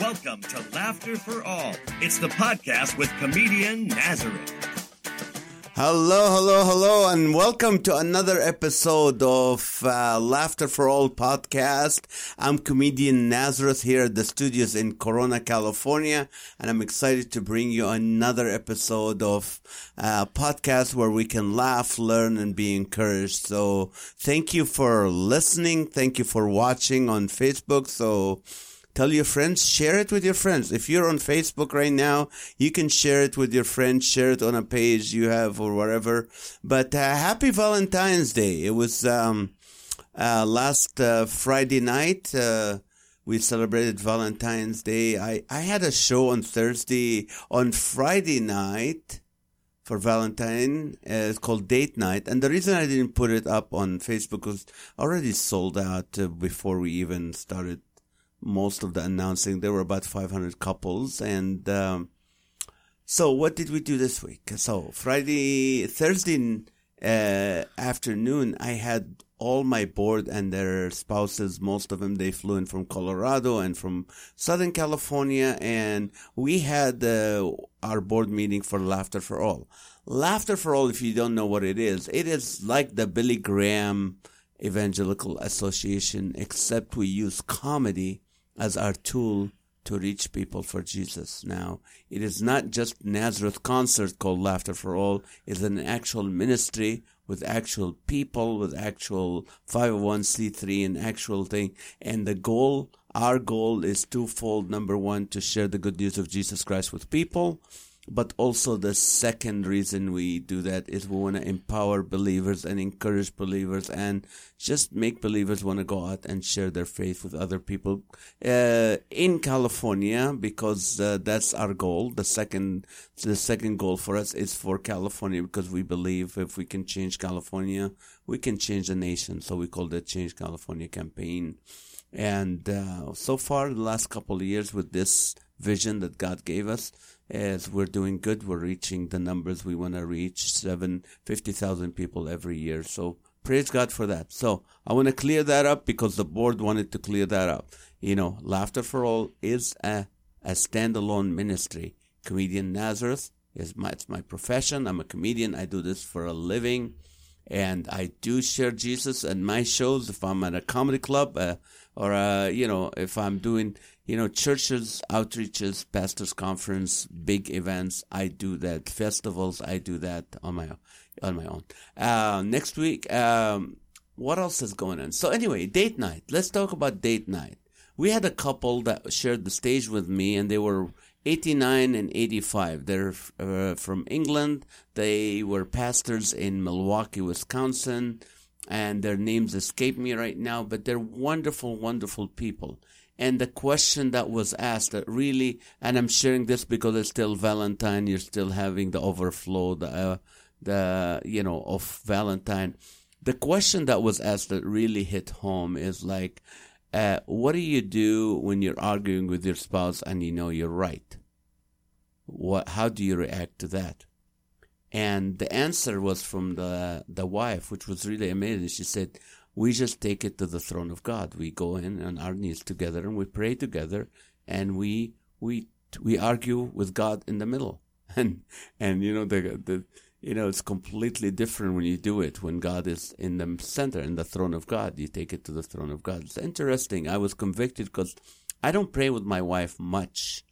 Welcome to Laughter for All. It's the podcast with comedian Nazareth. Hello, hello, hello, and welcome to another episode of uh, Laughter for All podcast. I'm comedian Nazareth here at the studios in Corona, California, and I'm excited to bring you another episode of uh, podcast where we can laugh, learn, and be encouraged. So, thank you for listening. Thank you for watching on Facebook. So, Tell your friends, share it with your friends. If you're on Facebook right now, you can share it with your friends, share it on a page you have or whatever. But uh, happy Valentine's Day. It was um, uh, last uh, Friday night. Uh, we celebrated Valentine's Day. I, I had a show on Thursday, on Friday night for Valentine. Uh, it's called Date Night. And the reason I didn't put it up on Facebook was already sold out uh, before we even started most of the announcing. There were about 500 couples. And um, so, what did we do this week? So, Friday, Thursday uh, afternoon, I had all my board and their spouses, most of them, they flew in from Colorado and from Southern California. And we had uh, our board meeting for Laughter for All. Laughter for All, if you don't know what it is, it is like the Billy Graham Evangelical Association, except we use comedy as our tool to reach people for Jesus. Now, it is not just Nazareth concert called Laughter for All. It's an actual ministry with actual people, with actual 501c3 and actual thing. And the goal, our goal is twofold. Number one, to share the good news of Jesus Christ with people. But also the second reason we do that is we want to empower believers and encourage believers and just make believers want to go out and share their faith with other people uh, in California because uh, that's our goal. The second, the second goal for us is for California because we believe if we can change California, we can change the nation. So we call that Change California campaign. And uh, so far, the last couple of years with this vision that God gave us, as we're doing good. We're reaching the numbers we want to reach, seven, 50,000 people every year. So praise God for that. So I want to clear that up because the board wanted to clear that up. You know, Laughter for All is a, a standalone ministry. Comedian Nazareth is my, it's my profession. I'm a comedian. I do this for a living. And I do share Jesus at my shows if I'm at a comedy club uh, or, uh, you know, if I'm doing you know, churches, outreaches, pastors' conference, big events. I do that. Festivals, I do that on my on my own. Uh, next week, um, what else is going on? So anyway, date night. Let's talk about date night. We had a couple that shared the stage with me, and they were 89 and 85. They're uh, from England. They were pastors in Milwaukee, Wisconsin, and their names escape me right now, but they're wonderful, wonderful people. And the question that was asked that really and i'm sharing this because it's still valentine you're still having the overflow the uh, the you know of valentine. The question that was asked that really hit home is like uh, what do you do when you're arguing with your spouse and you know you're right? What how do you react to that and the answer was from the the wife which was really amazing she said we just take it to the throne of God. We go in on our knees together and we pray together and we we we argue with God in the middle. And and you know the the you know it's completely different when you do it when God is in the center in the throne of God. You take it to the throne of God. It's interesting. I was convicted because I don't pray with my wife much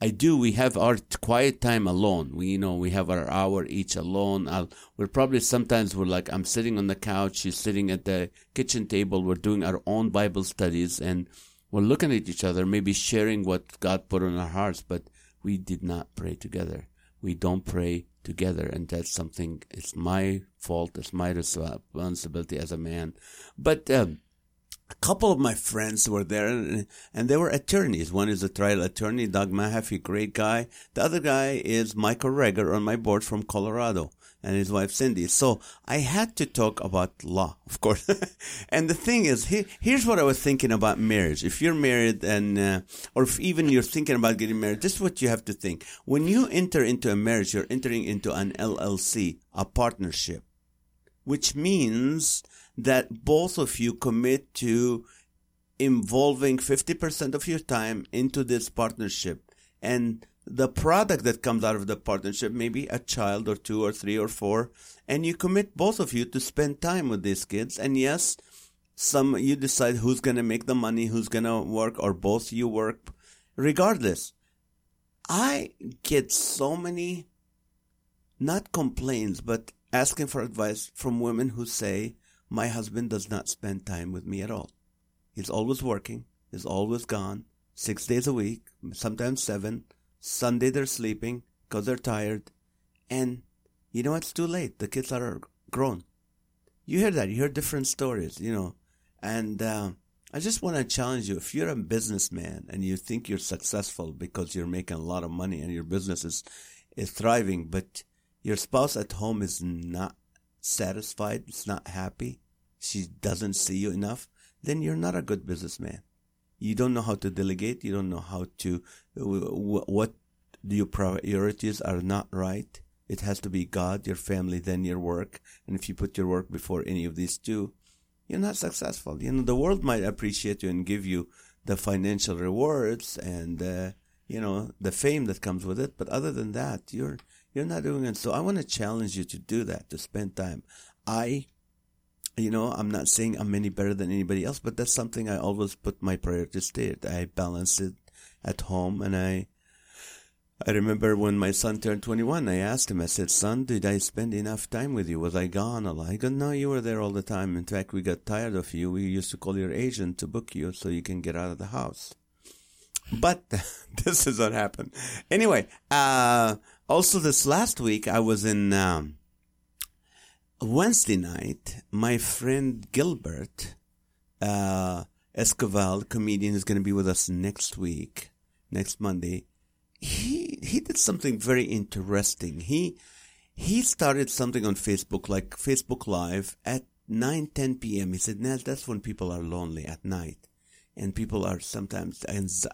I do. We have our quiet time alone. We, you know, we have our hour each alone. I'll, we're probably sometimes we're like, I'm sitting on the couch. She's sitting at the kitchen table. We're doing our own Bible studies and we're looking at each other, maybe sharing what God put on our hearts, but we did not pray together. We don't pray together. And that's something, it's my fault. It's my responsibility as a man. But, um, a couple of my friends were there and, and, they were attorneys. One is a trial attorney, Doug Mahaffey, great guy. The other guy is Michael Reger on my board from Colorado and his wife Cindy. So I had to talk about law, of course. and the thing is, he, here's what I was thinking about marriage. If you're married and, uh, or if even you're thinking about getting married, this is what you have to think. When you enter into a marriage, you're entering into an LLC, a partnership, which means that both of you commit to involving 50% of your time into this partnership. And the product that comes out of the partnership maybe a child or two or three or four and you commit both of you to spend time with these kids. And yes some you decide who's going to make the money who's going to work or both you work. Regardless i get so many not complaints but asking for advice from women who say my husband does not spend time with me at all. He's always working he's always gone six days a week sometimes seven. Sunday they're sleeping because they're tired. And you know it's too late. The kids are grown. You hear that you hear different stories you know. And uh, I just want to challenge you if you're a businessman and you think you're successful because you're making a lot of money and your business is, is thriving, but your spouse at home is not satisfied, it's not happy, she doesn't see you enough, then you're not a good businessman. You don't know how to delegate, you don't know how to, what your priorities are not right. It has to be God, your family, then your work. And if you put your work before any of these two, you're not successful. You know, the world might appreciate you and give you the financial rewards and, uh, you know, the fame that comes with it. But other than that, you're, you're not doing it. So I want to challenge you to do that, to spend time. I, you know, I'm not saying I'm any better than anybody else, but that's something I always put my priorities straight. I balance it at home and I, I remember when my son turned 21, I asked him, I said, son, did I spend enough time with you? Was I gone a lot? He goes, no, you were there all the time. In fact, we got tired of you. We used to call your agent to book you so you can get out of the house. But this is what happened. Anyway, uh, also this last week, I was in, um, Wednesday night, my friend Gilbert, uh, Esquivel, comedian, is going to be with us next week, next Monday he he did something very interesting. He he started something on Facebook, like Facebook Live, at 9, 10 p.m. He said, Naz, that's when people are lonely at night. And people are sometimes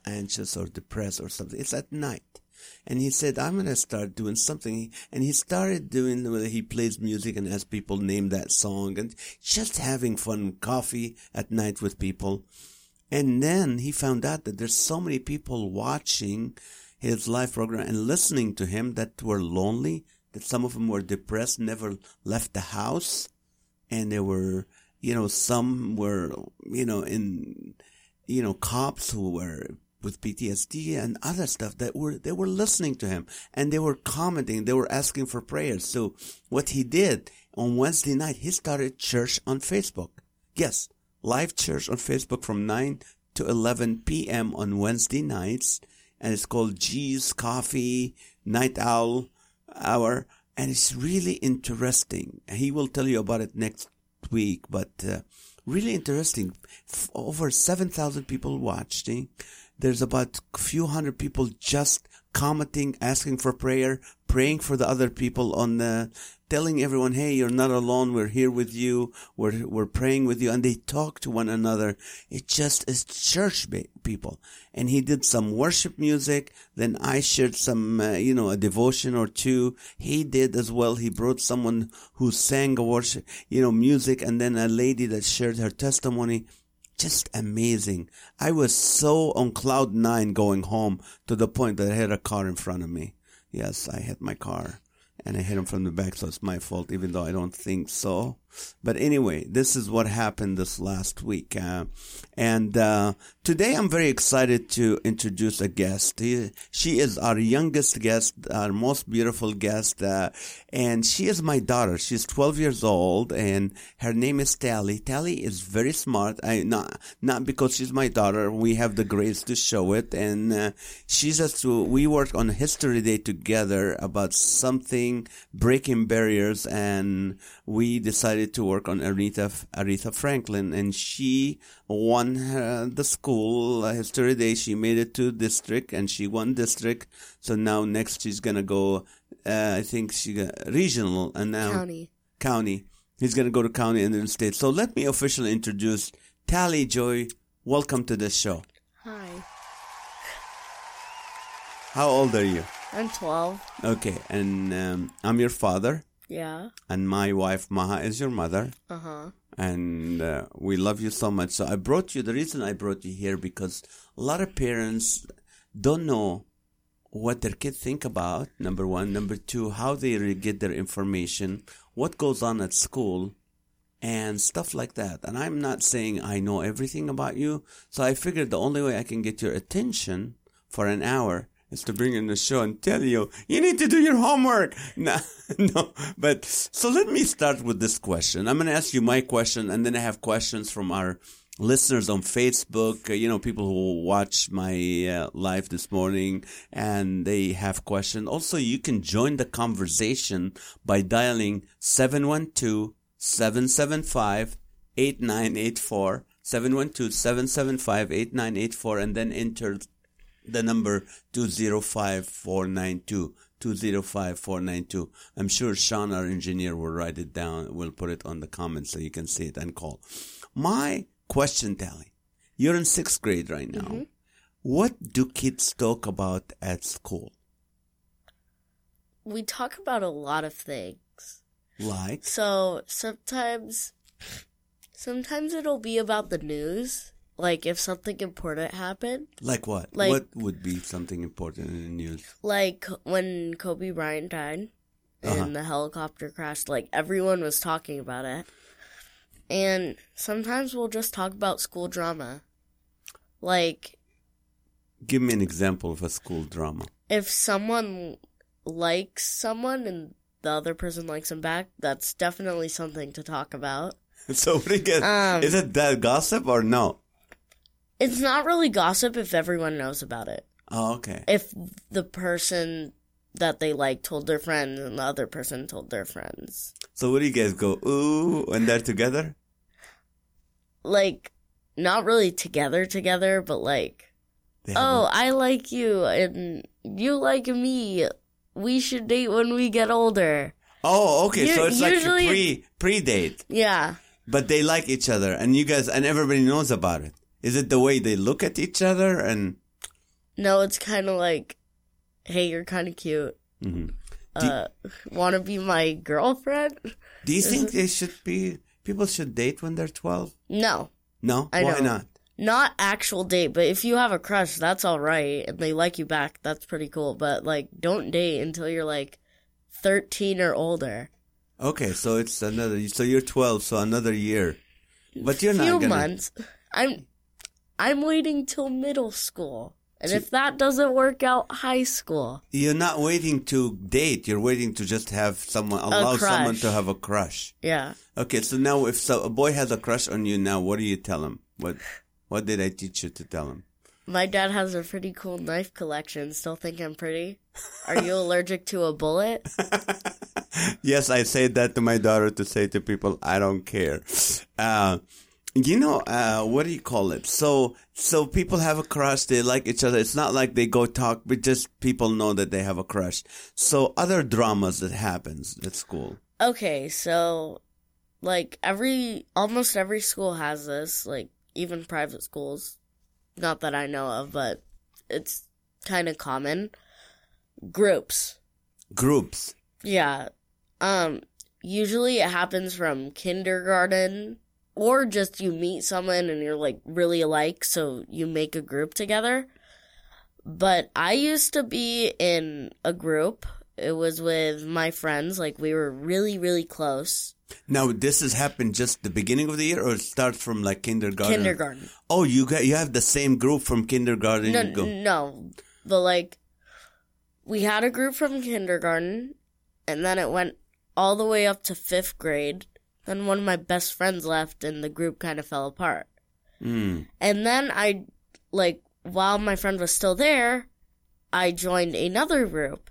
anxious or depressed or something. It's at night. And he said, I'm going to start doing something. And he started doing where he plays music and has people name that song and just having fun coffee at night with people. And then he found out that there's so many people watching his live program and listening to him that were lonely, that some of them were depressed, never left the house, and there were, you know, some were, you know, in, you know, cops who were with PTSD and other stuff that were, they were listening to him and they were commenting, they were asking for prayers. So what he did on Wednesday night, he started church on Facebook. Yes, live church on Facebook from 9 to 11 p.m. on Wednesday nights and it's called G's Coffee Night Owl Hour, and it's really interesting. He will tell you about it next week, but uh, really interesting. Over 7,000 people watching. There's about a few hundred people just commenting, asking for prayer, praying for the other people on the, telling everyone, hey, you're not alone. We're here with you. We're, we're praying with you. And they talk to one another. It just is church people. And he did some worship music. Then I shared some, uh, you know, a devotion or two. He did as well. He brought someone who sang a worship, you know, music and then a lady that shared her testimony just amazing. I was so on cloud nine going home to the point that I had a car in front of me. Yes, I hit my car and I hit him from the back, so it's my fault, even though I don't think so. But anyway, this is what happened this last week. Uh, and uh, today I'm very excited to introduce a guest. He, she is our youngest guest, our most beautiful guest, uh, and she is my daughter. She's 12 years old, and her name is Tali. Tali is very smart. I not not because she's my daughter. We have the grades to show it, and uh, she's just we worked on History Day together about something breaking barriers, and we decided to work on Aretha, Aretha Franklin, and she won her, the school uh, history day. She made it to district, and she won district. So now next she's gonna go. Uh, I think she got regional, and now county. County. He's gonna go to county and then state. So let me officially introduce Tali Joy. Welcome to the show. Hi. How old are you? I'm 12. Okay, and um, I'm your father. Yeah. And my wife Maha is your mother. Uh huh. and uh, we love you so much. So I brought you. The reason I brought you here because a lot of parents don't know what their kids think about. Number one, number two, how they get their information, what goes on at school, and stuff like that. And I'm not saying I know everything about you, so I figured the only way I can get your attention for an hour is to bring in the show and tell you you need to do your homework. No, no. But so let me start with this question. I'm going to ask you my question, and then I have questions from our listeners on Facebook. Uh, you know, people who watch my uh, live this morning, and they have questions. Also, you can join the conversation by dialing 712 775 8984. 712-775-8984 and then enter the number 205492 205492 i'm sure sean our engineer will write it down We'll put it on the comments so you can see it and call my question tali you're in sixth grade right now Mm-hmm. what do kids talk about at school We talk about a lot of things. like So sometimes, sometimes it'll be about the news. Like if something important happened, like what Like- what would be something important in the news like when Kobe Bryant died and Uh-huh. the helicopter crashed, like everyone was talking about it. And sometimes we'll just talk about school drama. Like give me an example of a school drama if someone likes someone and the other person likes them back, that's definitely something to talk about. so what do you get Um, is it that gossip or no It's not really gossip if everyone knows about it. oh okay If the person that they like told their friends and the other person told their friends. So what do you guys go ooh when they're together? Like, not really together together, but like, oh, I like you and you like me. We should date when we get older. oh, okay. so u- it's like a pre pre date, Yeah. but they like each other, and you guys and everybody knows about it. Is it the way they look at each other and? No, it's kind of like, hey, you're kind of cute. Mhm. Uh, want to be my girlfriend? Do you think they should be? People should date when they're twelve. No, No, I why know. not? not actual date. But if you have a crush, that's all right, and they like you back, that's pretty cool. But like, don't date until you're like thirteen or older. Okay, so it's another. So you're twelve, so another year. But you're not Few gonna. months. I'm, I'm waiting till middle school, and if that doesn't work out, high school. You're not waiting to date. You're waiting to just have someone allow someone to have a crush. Yeah. Okay, so now if so, a boy has a crush on you, now what do you tell him? What what did I teach you to tell him? My dad has a pretty cool knife collection. Still think I'm pretty? Are you allergic to a bullet? yes, I say that to my daughter to say to people, I don't care. Uh, you know, uh, what do you call it? So, so people have a crush. They like each other. It's not like they go talk, but just people know that they have a crush. So other dramas that happens at school. Okay, so like every almost every school has this, like even private schools. Not that I know of, but it's kind of common. Groups. Groups. Yeah. Um usually it happens from kindergarten or just you meet someone and you're like really alike so you make a group together. But I used to be in a group. It was with my friends like we were really really close. Now, this has happened just the beginning of the year, or it starts from like kindergarten. Kindergarten. Oh, you got you have the same group from kindergarten. No, no, but like we had a group from kindergarten, and then it went all the way up to fifth grade. Then one of my best friends left, and the group kind of fell apart. Mm. And then I, like, while my friend was still there, I joined another group,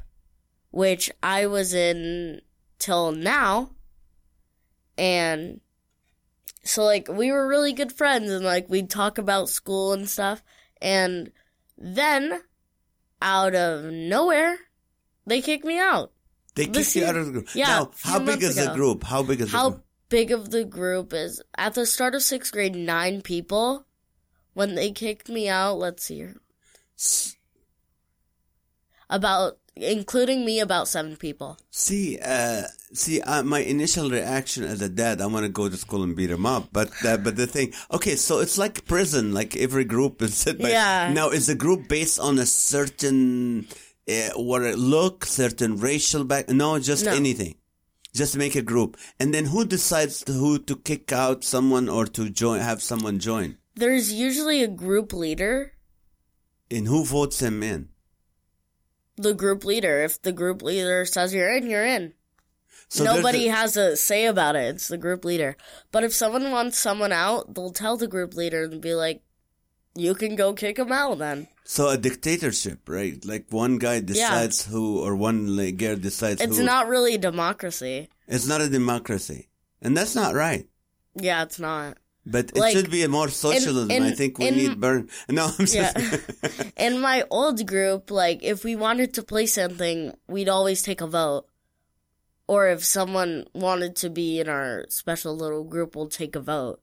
which I was in till now. And so, like, we were really good friends and, like, we'd talk about school and stuff. And then, out of nowhere, they kicked me out. They kicked you out of the group. yeah, Now, how big is the group? How big is the How group? Big of the group is at the start of sixth grade? Nine people. When they kicked me out, let's see here. About including me, about seven people. See, uh, see, uh, my initial reaction as a dad, I want to go to school and beat him up. But, uh, but the thing, okay, so it's like prison, like every group is set by. Yeah. Now, is the group based on a certain, uh, what it look, certain racial back? No, just No. anything. Just make a group, and then who decides who to kick out someone or to join, have someone join, There's usually a group leader. and who votes him in? The group leader. If the group leader says you're in, you're in. So Nobody a- has a say about it. It's the group leader. But if someone wants someone out, they'll tell the group leader and be like, "You can go kick him out." Then So a dictatorship, right? Like one guy decides who, or one like, girl decides it's who. not really democracy. It's not a democracy, and that's not right. Yeah, it's not. But it Like, should be a more socialism. in- I think we in- need burn. No, I'm just. Yeah. In my old group, like if we wanted to play something, we'd always take a vote. Or if someone wanted to be in our special little group, we'll take a vote.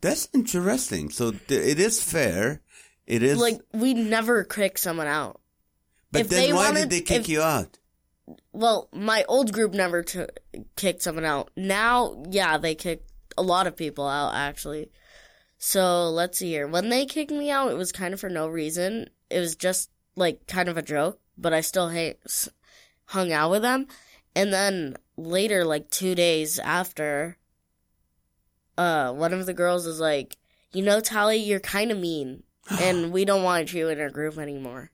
That's interesting. So th- it is fair. It is. Like we never kick someone out. but if then why wanted- did they kick if- you out? Well, my old group never t- kicked someone out. Now, yeah, they kicked a lot of people out actually. So let's see here. When they kicked me out, it was kind of for no reason. It was just like kind of a joke, but I still ha- hung out with them. And then later, like two days after, uh, one of the girls is like, "You know, Tali, you're kind of mean, and we don't want you in our group anymore."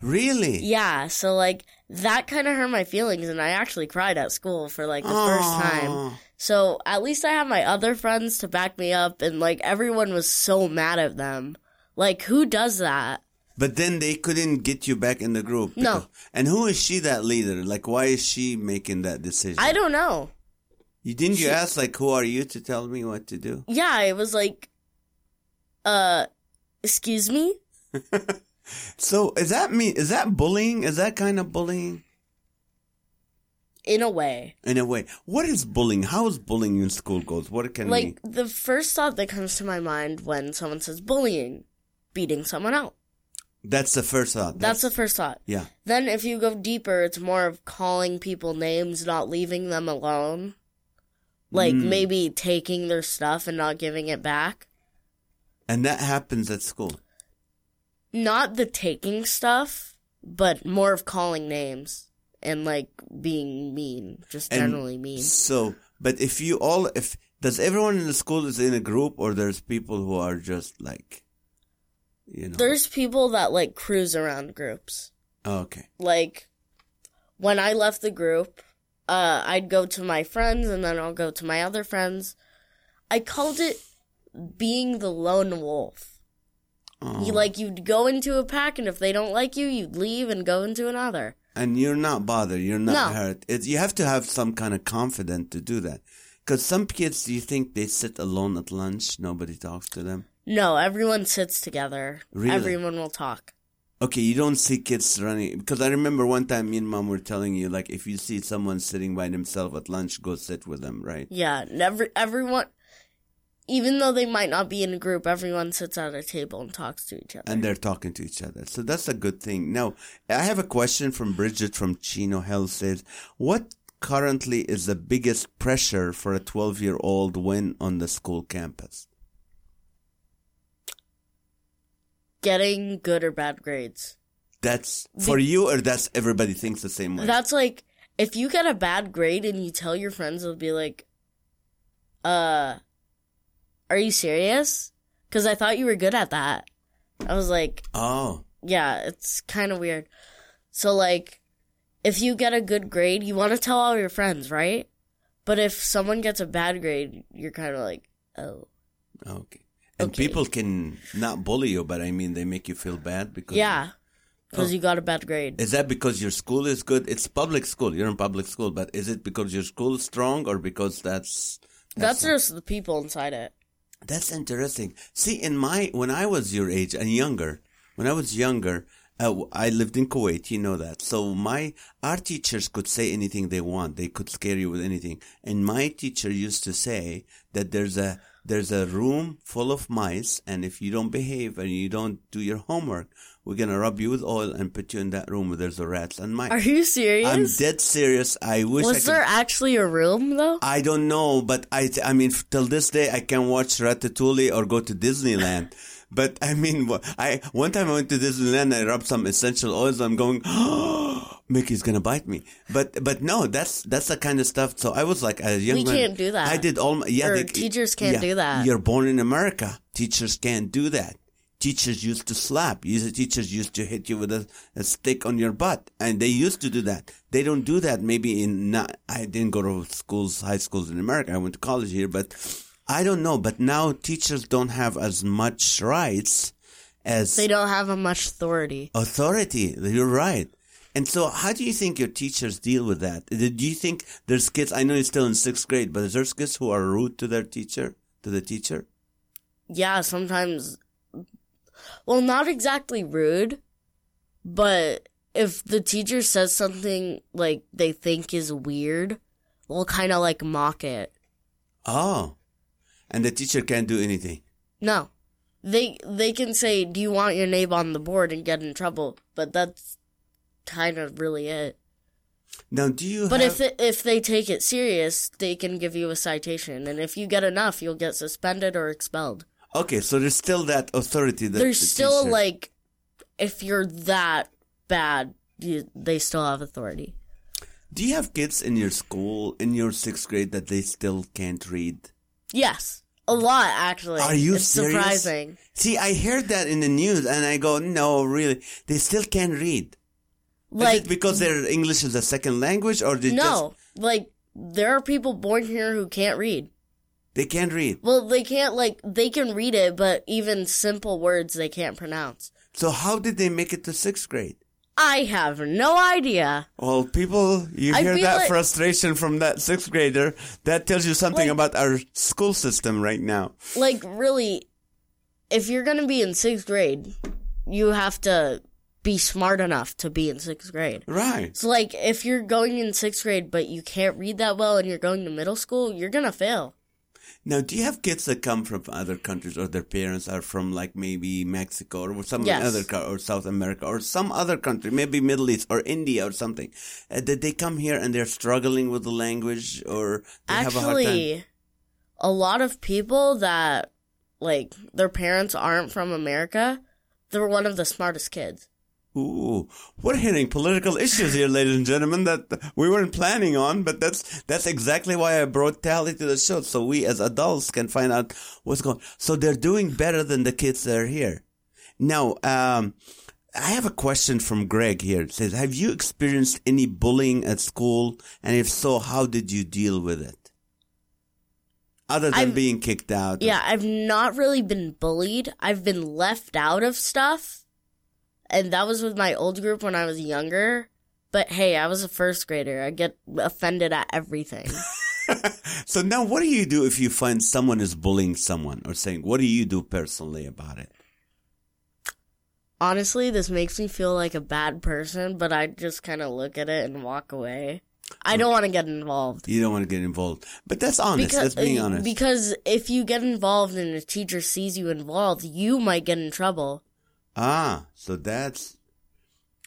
Really? Yeah, so like that kind of hurt my feelings, and I actually cried at school for like the first time. So at least I have my other friends to back me up, and like everyone was so mad at them. Like, who does that? But then they couldn't get you back in the group. No. And who is she that leader? Like, why is she making that decision? I don't know. You didn't you ask like, who are you to tell me what to do? Yeah, it was like, uh, excuse me? So is that me? Is that bullying? Is that kind of bullying? In a way. In a way, what is bullying? How is bullying in school goes? What can Like, the first thought that comes to my mind when someone says bullying, beating someone out. That's the first thought. That's the first thought. yeah. Then if you go deeper, it's more of calling people names, not leaving them alone. Like Mm. maybe taking their stuff and not giving it back. And that happens at school. Not the taking stuff, but more of calling names and like being mean, just And generally mean. So, but if you all, if does everyone in the school is in a group, or there's people who are just like, you know? There's people that like cruise around groups. Oh, okay. Like when I left the group, uh, I'd go to my friends and then I'll go to my other friends. I called it being the lone wolf. Oh. You like you'd go into a pack, and if they don't like you, you'd leave and go into another. and you're not bothered. You're not No. hurt. It's, you have to have some kind of confidence to do that. Because some kids, do you think they sit alone at lunch? Nobody talks to them. No, everyone sits together. Really? Everyone will talk. Okay, you don't see kids running because I remember one time me and mom were telling you like if you see someone sitting by themselves at lunch, go sit with them, right? Yeah, never. Everyone, even though they might not be in a group, everyone sits at a table and talks to each other. And they're talking to each other, so that's a good thing. Now, I have a question from Bridget from Chino Hill. Says, what currently is the biggest pressure for a twelve-year-old when on the school campus? Getting good or bad grades. That's for you, or that's everybody thinks the same way. That's like if you get a bad grade and you tell your friends, they'll be like, "Uh, are you serious? Because I thought you were good at that." I was like, oh, yeah, it's kind of weird. So like, if you get a good grade, you want to tell all your friends, right? But if someone gets a bad grade, you're kind of like, oh, okay. And Okay. people can not bully you, but I mean they make you feel bad because yeah, because Oh. you got a bad grade. Is that because your school is good? It's public school. You're in public school, but is it because your school is strong or because that's That's just the people inside it. that's interesting. See, in my when I was your age and younger, when I was younger, uh, I lived in Kuwait. You know that. So my our teachers could say anything they want. They could scare you with anything. And my teacher used to say that there's a there's a room full of mice, and if you don't behave and you don't do your homework, We're gonna rub you with oil and put you in that room where there's the rats and mice. Are you serious? I'm dead serious. I wish I Was could. there actually a room though? I don't know, but I, I mean, till this day, I can watch Ratatouille or go to Disneyland. But I mean, I one time I went to Disneyland, I rubbed some essential oils. I'm going, oh, Mickey's gonna bite me. But but no, that's that's the kind of stuff. So I was like a young We man. can't do that. I did all my yeah. They- teachers can't yeah, do that. You're born in America. Teachers can't do that. Teachers used to slap. Used- Teachers used to hit you with a, a stick on your butt, and they used to do that. They don't do that. Maybe in not. I didn't go to schools, high schools in America. I went to college here, but I don't know. But now teachers don't have as much rights as They don't have a much authority. authority. You're right. And so, how do you think your teachers deal with that? Do you think there's kids? I know you're still in sixth grade, but is there kids who are rude to their teacher, to the teacher? Yeah, sometimes. Well, not exactly rude, but if the teacher says something like they think is weird, they'll kind of like mock it. Oh, and the teacher can't do anything. No. They they can say, "Do you want your name on the board?" and get in trouble, but that's kind of really it. Now, do you? But have, if it, if they take it serious, they can give you a citation, and if you get enough, you'll get suspended or expelled. okay, so there's still that authority. That There's the still teacher- like, if you're that bad, you, they still have authority. Do you have kids in your school in your sixth grade that they still can't read? Yes, a lot actually. Are you it's serious? surprising. See, I heard that in the news, and I go, no, really, they still can't read. Is Like it because their English is a second language, or they just no, like there are people born here who can't read. they can't read? Well, they can't like they can read it, but even simple words they can't pronounce. So how did they make it to sixth grade? I have no idea. Well, people, you I hear that like- frustration from that sixth grader. That tells you something Like- about our school system right now. Like really, if you're gonna be in sixth grade, you have to be smart enough to be in sixth grade. Right. So like if you're going in sixth grade but you can't read that well and you're going to middle school, you're gonna fail. Now, do you have kids that come from other countries or their parents are from like maybe Mexico or some Yes. other or South America or some other country, maybe Middle East or India or something? Uh, did they come here and they're struggling with the language or they have a hard time? Actually, a lot of people that like their parents aren't from America, they're one of the smartest kids. Ooh, we're hitting political issues here, ladies and gentlemen, that we weren't planning on, but that's that's exactly why I brought Tali to the show, so we as adults can find out what's going. So they're doing better than the kids that are here. Now, um, I have a question from Greg here. It says, "Have you experienced any bullying at school, and if so, how did you deal with it? Other than I've- being kicked out? Yeah, I've not really been bullied. I've been left out of stuff. And that was with my old group when I was younger. But hey, I was a first grader. I get offended at everything. So now, what do you do if you find someone is bullying someone or saying? What do you do personally about it? Honestly, this makes me feel like a bad person, but I just kind of look at it and walk away. I don't want to get involved. You don't want to get involved, but that's honest. that's being uh, honest. Because if you get involved and a teacher sees you involved, you might get in trouble. Ah, so that's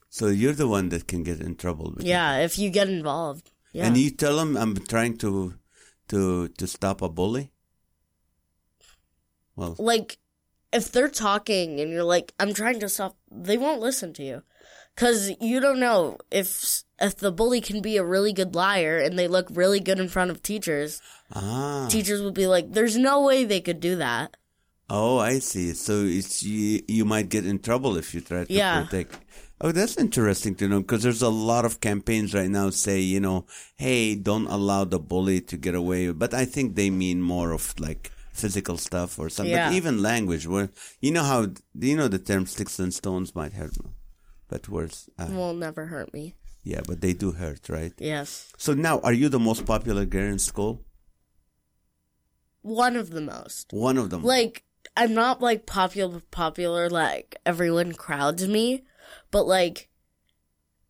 so you're the one that can get in trouble. With Yeah, if you get involved. Yeah. and you tell them I'm trying to to to stop a bully. Well, like if they're talking and you're like i'm trying to stop they won't listen to you because you don't know if if the bully can be a really good liar and they look really good in front of teachers ah, teachers would be like there's no way they could do that oh, I see. So it's you. You might get in trouble if you try to Yeah. protect. Oh, that's interesting to know because there's a lot of campaigns right now say, you know, hey, don't allow the bully to get away. But I think they mean more of like physical stuff or something. Yeah. But even language, where you know how you know the term sticks and stones might hurt, but words uh, will never hurt me yeah, but they do hurt, right? yes So now, are you the most popular girl in school? one of the most One of them. like i'm not like popular popular like everyone crowds me but like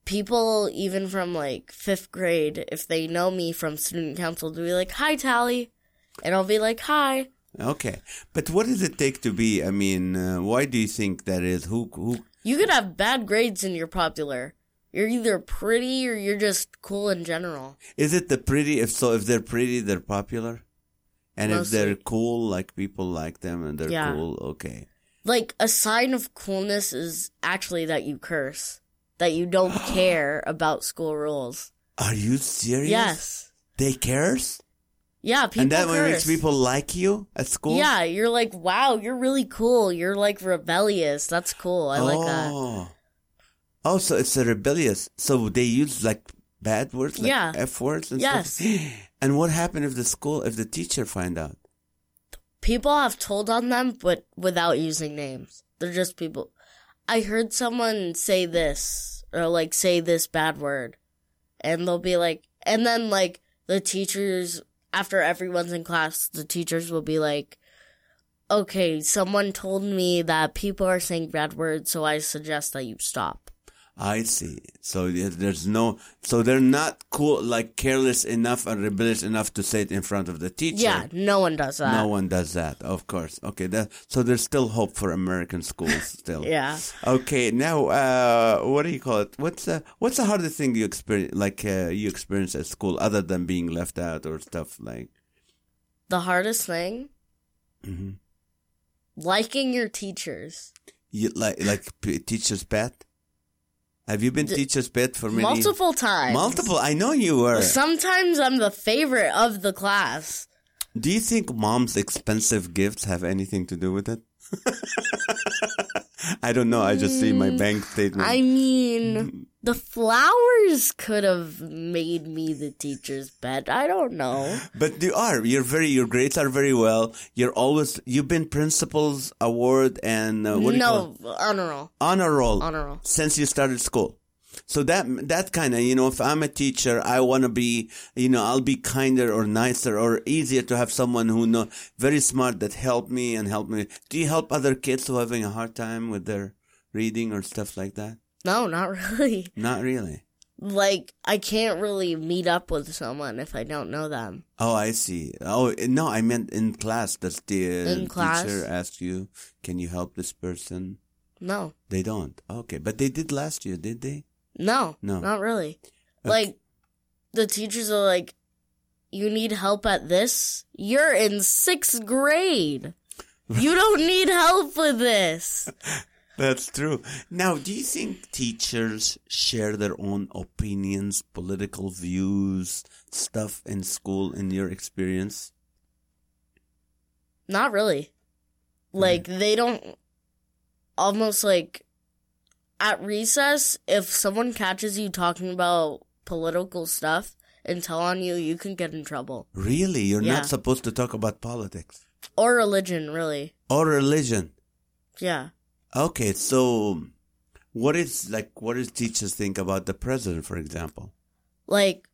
people even from like fifth grade if they know me from student council they'll be like hi tali and i'll be like hi Okay, but what does it take to be? I mean, uh, why do you think that is? Who who You could have bad grades and you're popular. You're either pretty or you're just cool in general. Is it the pretty? If so, if they're pretty, they're popular, and if they're cool, like people like them and they're Yeah. cool, okay. Like a sign of coolness is actually that you curse, that you don't care about school rules. Are you serious? Yes. They cares, Yeah, people and that curse. makes people like you at school. Yeah, you're like, wow, you're really cool. You're like rebellious. That's cool. I like that. Oh. Oh, so it's a rebellious. So they use like bad words, like Yeah. f words and Yes. stuff. And what happened if the school, if the teacher find out? People have told on them, but without using names. They're just people. I heard someone say this, or like say this bad word, and they'll be like, and then like the teachers, after everyone's in class, the teachers will be like, okay, someone told me that people are saying bad words, so I suggest that you stop. I see. So there's no, so they're not cool, like careless enough and rebellious enough to say it in front of the teacher. Yeah, no one does that. No one does that, of course. Okay, that, so there's still hope for American schools still. Yeah. Okay, now uh, what do you call it? What's the what's the hardest thing you experience, like uh, you experience at school, other than being left out or stuff like? The hardest thing? Mhm. Liking your teachers. You like like teacher's pet? Have you been D- teacher's pet for many Multiple times. Multiple. I know you were. Sometimes I'm the favorite of the class. Do you think mom's expensive gifts have anything to do with it? I don't know. I just see my mm, bank statement. I mean, mm. The flowers could have made me the teacher's pet. I don't know. But you are. You're very. Your grades are very well. You're always. You've been principal's award and uh, what do you call it? honor roll. honor roll Honor roll. since you started school. So that that kind of you know, if I'm a teacher, I want to be you know, I'll be kinder or nicer or easier to have someone who know very smart that help me and help me. Do you help other kids who are having a hard time with their reading or stuff like that? No, not really. Not really. Like, I can't really meet up with someone if I don't know them. Oh, I see. Oh, no, I meant in class. Does the In class? teacher ask you, "Can you help this person?" No. They don't. Okay, but they did last year, did they? No. No. Not really. Like, the teachers are like, you need help at this? You're in sixth grade. You don't need help with this. That's true. Now, do you think teachers share their own opinions, political views, stuff in school in your experience? Not really. Hmm. Like they don't almost like at recess if someone catches you talking about political stuff and tell on you, you can get in trouble. Really? You're Yeah. not supposed to talk about politics Or religion, really. or religion. Yeah. Okay, so what is like what does teachers think about the president, for example? Like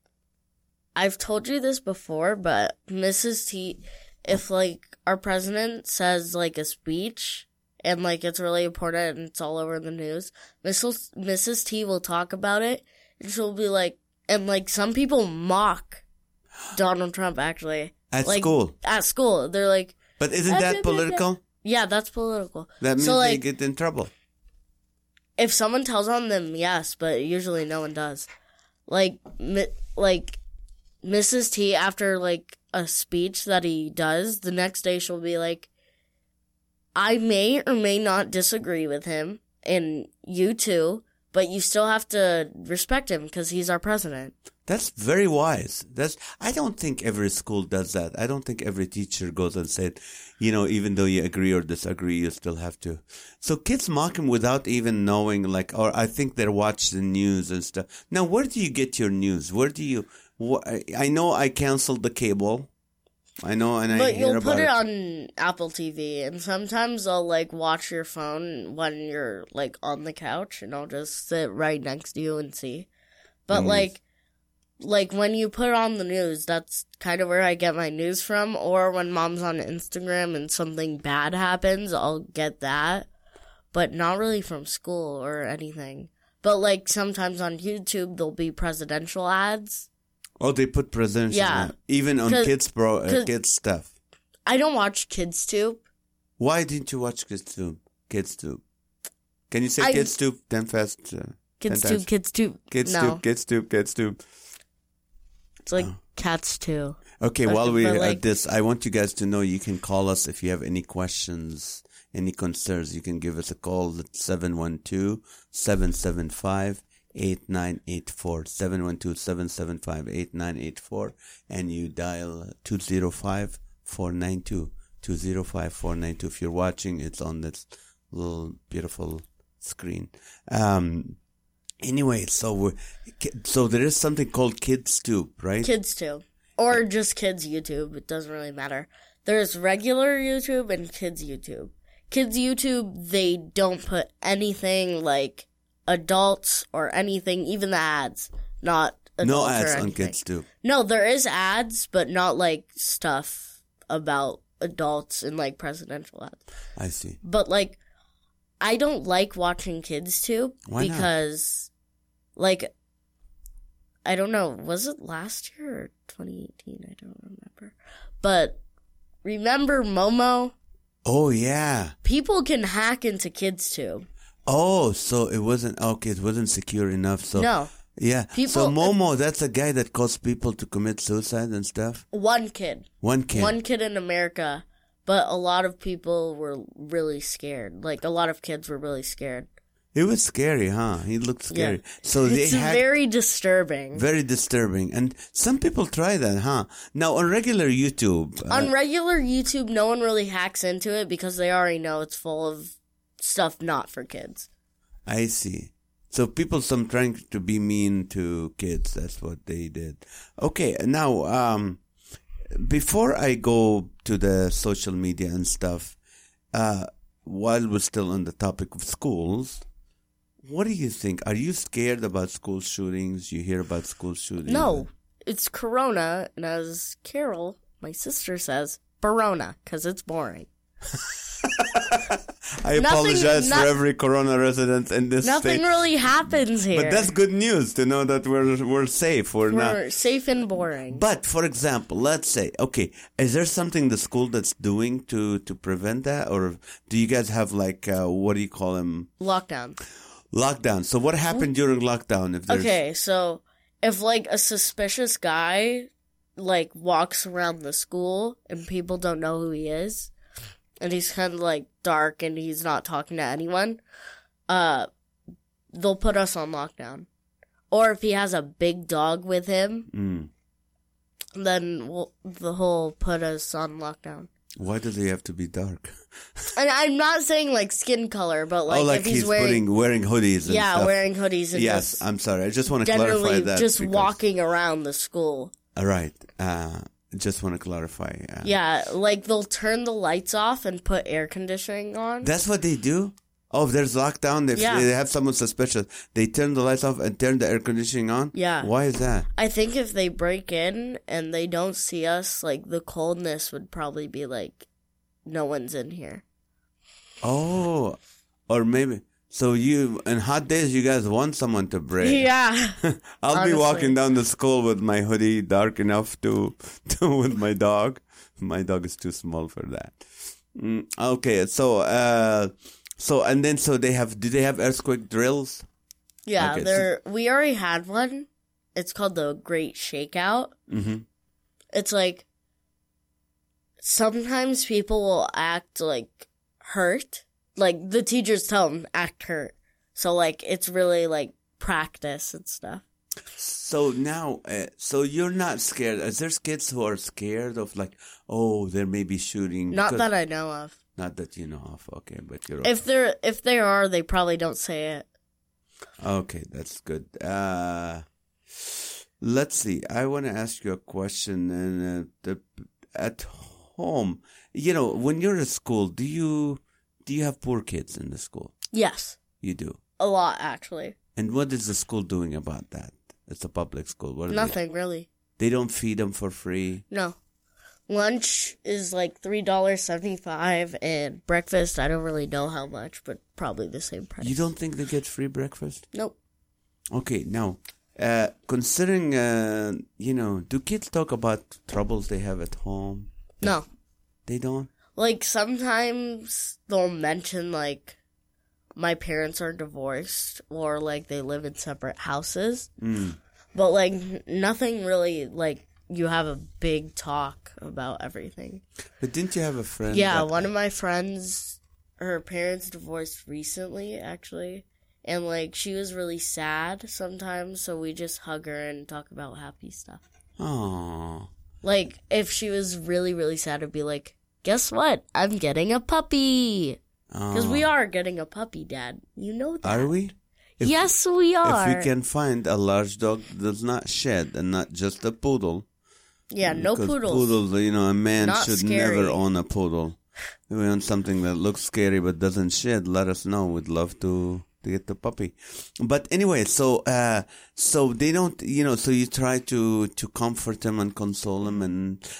I've told you this before, but Mrs. T if like our president says like a speech and like it's really important and it's all over the news, Mrs. Mrs. T will talk about it and she'll be like and like some people mock Donald Trump actually. At Like, school. At school. They're like But isn't that political? Yeah, that's political. That means so they like get in trouble. if someone tells on them, yes, but usually no one does. Like, mi- like Mrs. T after like a speech that he does, the next day she'll be like, "I may or may not disagree with him, and you too, but you still have to respect him because he's our president." That's very wise. That's I don't think every school does that. I don't think every teacher goes and said, you know, even though you agree or disagree, you still have to. So kids mock him without even knowing, like, or I think they watch the news and stuff. Now, where do you get your news? Where do you? Wh- I- I know I canceled the cable. I know, and I But hear you'll about put it on Apple TV, and sometimes I'll like watch your phone when you're like on the couch, and I'll just sit right next to you and see. But Mm. like, like when you put on the news, that's kind of where I get my news from. Or when mom's on Instagram and something bad happens, I'll get that. But not really from school or anything. But like sometimes on YouTube, there'll be presidential ads. Oh, they put presidential. Yeah. ad. Even on kids, bro, uh, kids stuff. I don't watch Kids Tube. Why didn't you watch Kids Tube? Kids Tube. Can you say I- kids tube ten fast? Uh, Kids 10 too, times? kids too. Kids no, tube, kids tube, kids tube. It's like cats too. Okay, Okay, while we're but, at this, I want you guys to know you can call us if you have any questions, any concerns. You can give us a call at 712 775 8984. 712 775 8984. And you dial 205 492 205 492. If you're watching, it's on this little beautiful screen. Um, anyway, so we so there is something called Kids Tube, right? Kids Tube, or just kids YouTube. It doesn't really matter. There's regular YouTube and kids YouTube. Kids YouTube, they don't put anything like adults or anything, even the ads. Not adults no ads on. Kids Tube. No, there is ads, but not like stuff about adults and like presidential ads. I see. But like, I don't like watching kids too Why not? because, like, I don't know. Was it last year or 2018? I don't remember. But remember Momo? Oh yeah. People can hack into kids too. Oh, so it wasn't okay. It wasn't secure enough. So No, yeah. People, so People- uh, Momo, that's a guy that caused people to commit suicide and stuff. one kid. One kid. One kid in America. But a lot of people were really scared. Like, a lot of kids were really scared. It was scary, huh? He looked scary. Yeah. So It's hacked. very disturbing. very disturbing, and some people try that, huh? Now on regular YouTube, uh, On regular YouTube, no one really hacks into it because they already know it's full of stuff not for kids. I see. So people some trying to be mean to kids. That's what they did. Okay, now um, before I go to the social media and stuff, uh, while we're still on the topic of schools, what do you think? Are you scared about school shootings? You hear about school shootings? No, it's Corona, and as Carol, my sister says, Barona, because it's boring. I Nothing- apologize for every Corona resident in this Nothing state. really happens here. But that's good news to know that we're we're safe. We're. We're safe and boring. But for example, let's say, okay, is there something the school that's doing to to prevent that, or do you guys have like uh, what do you call them Lockdown. lockdown? So what happened during lockdown? If there's Okay, so if like a suspicious guy like walks around the school and people don't know who he is, and he's kind of like dark and he's not talking to anyone, uh, they'll put us on lockdown. Or if he has a big dog with him, Mm. then we'll, the whole put us on lockdown. why does he have to be dark? And I'm not saying like skin color, but like, oh, like if he's, wearing putting wearing hoodies. And yeah, stuff. wearing hoodies and Yes, I'm sorry. I just want to clarify that. just because- walking around the school. All right. Uh, just want to clarify. Uh, Yeah, like they'll turn the lights off and put air conditioning on. That's what they do. Oh, if there's lockdown, if Yeah. they have someone suspicious, they turn the lights off and turn the air conditioning on. Yeah. Why is that? I think if they break in and they don't see us, like the coldness would probably be like, no one's in here. Oh, or maybe. So you in hot days, you guys want someone to break. Yeah. I'll be walking down the school with my hoodie dark enough to, to with my dog. My dog is too small for that. Mm, okay, so uh, so and then so they have. Do they have earthquake drills? Yeah, Okay, so- there we already had one. It's called the Great Shakeout. Mm-hmm. It's like sometimes people will act like hurt. Like the teachers tell them act hurt. So like it's really like practice and stuff. So now, uh, so you're not scared. Is there kids who are scared of like, oh, there may be shooting? Not Because- that I know of. Not that you know of. Okay, but you're If there if they are, they probably don't say it. Okay, that's good. Uh, let's see. I want to ask you a question. And uh, the, at home, you know, when you're at school, do you do you have poor kids in the school? Yes. You do. A lot actually. And what is the school doing about that? It's a public school. What Nothing really. They, they don't feed them for free. No. Lunch is like three dollars seventy five and breakfast I don't really know how much, but probably the same price. You don't think they get free breakfast? Nope. Okay, now, uh, considering, uh, you know, do kids talk about troubles they have at home? No. They don't. Like sometimes they'll mention like my parents are divorced or like they live in separate houses. Mm. But like nothing really like you have a big talk about everything. But didn't you have a friend? Yeah, that- one of my friends, her parents divorced recently, actually. And like she was really sad sometimes, so we just hug her and talk about happy stuff. Oh. Like if she was really really sad, it'd be like, "Guess what? I'm getting a puppy." Because we oh. are getting a puppy, Dad. You know that. Are we? If- yes, we are. If we can find a large dog that does not shed and not just a poodle. yeah, no poodles. Poodles, you know, a man Not should scary. never own a poodle. If we want something that looks scary but doesn't shed, let us know. We'd love to to get the puppy. But anyway, so uh so they don't you know, so you try to to comfort them and console them and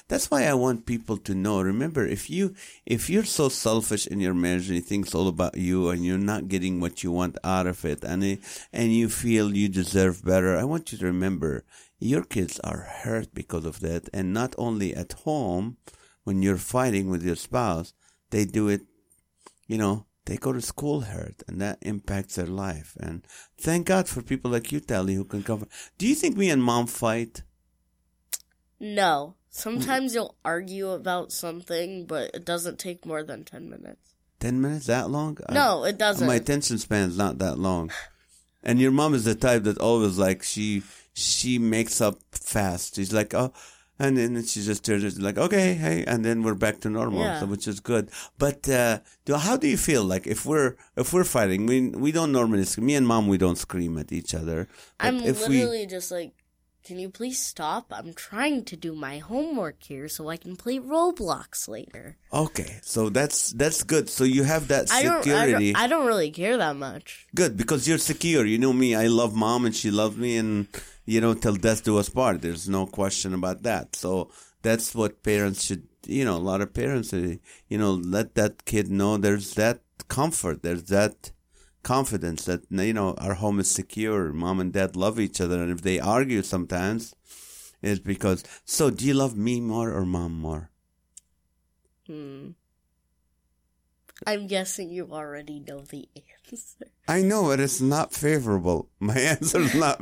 that's why I want people to know. Remember, if you if you're so selfish in your marriage and you think it's all about you and you're not getting what you want out of it and it, and you feel you deserve better, I want you to remember your kids are hurt because of that and not only at home when you're fighting with your spouse, they do it, you know, they go to school hurt and that impacts their life. And thank God for people like you, Tali, who can cover. Do you think me and mom fight? No. Sometimes you'll argue about something, but it doesn't take more than 10 minutes. 10 minutes? That long? I- No, it doesn't. my attention span's not that long. And your mom is the type that always like she she makes up fast. She's like, oh, and then she just turns like, okay, hey, and then we're back to normal, Yeah. so, which is good. But uh, do, how do you feel like if we're if we're fighting? We we don't normally scream. Me and mom, we don't scream at each other. I'm if we literally just like, can you please stop? I'm trying to do my homework here so I can play Roblox later. okay, so that's that's good. So you have that I don't, I security. don't. I don't really care that much. Good because you're secure. You know me. I love mom and she loves me, and you know till death do us part. There's no question about that. So that's what parents should. You know, a lot of parents, uh, you know, let that kid know there's that comfort. There's that confidence that you know our home is secure. Mom and dad love each other, and if they argue sometimes, it's because. So, do you love me more or mom more? Hmm. I'm guessing you already know the answer. I know, but it's not favorable. My answer is not.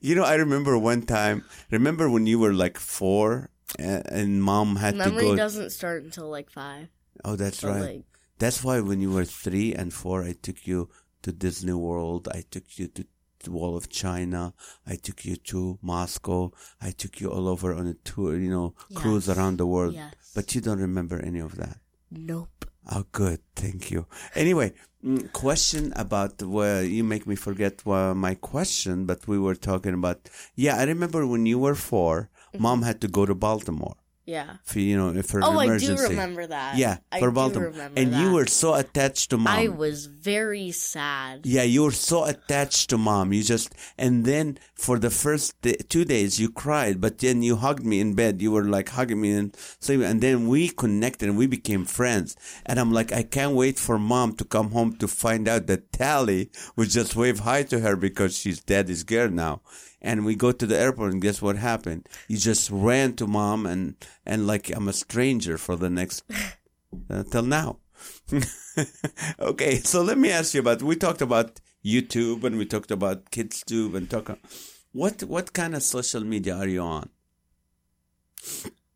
You know, I remember one time. Remember when you were like four, and, and mom had Memory to go. Memory doesn't start until like five. oh, that's So right. like, That's why when you were three and four, I took you to Disney World. I took you to the Wall of China. I took you to Moscow. I took you all over on a tour. You know, cruise around the world. Yes. But you don't remember any of that. nope. Oh, good. Thank you. Anyway, mm, question about where you make me forget uh, my question, but we were talking about. Yeah, I remember when you were 4 Mm-hmm. mom had to go to Baltimore Yeah. for you know for Oh, I emergency. do remember that. Yeah, I for do Baltimore, and you were so attached to mom. I was very sad. Yeah, you were so attached to mom. You just, and then for the first day, two days you cried, but then you hugged me in bed. You were like hugging me and sleeping. And then we connected and we became friends. And I'm like, I can't wait for mom to come home to find out that Tali would just wave hi to her because she's daddy's girl now. And we go to the airport and guess what happened? You just ran to mom and, and like I'm a stranger for the next, uh, till now. okay, so let me ask you about. We talked about YouTube and we talked about KidsTube and talk. What what kind of social media are you on?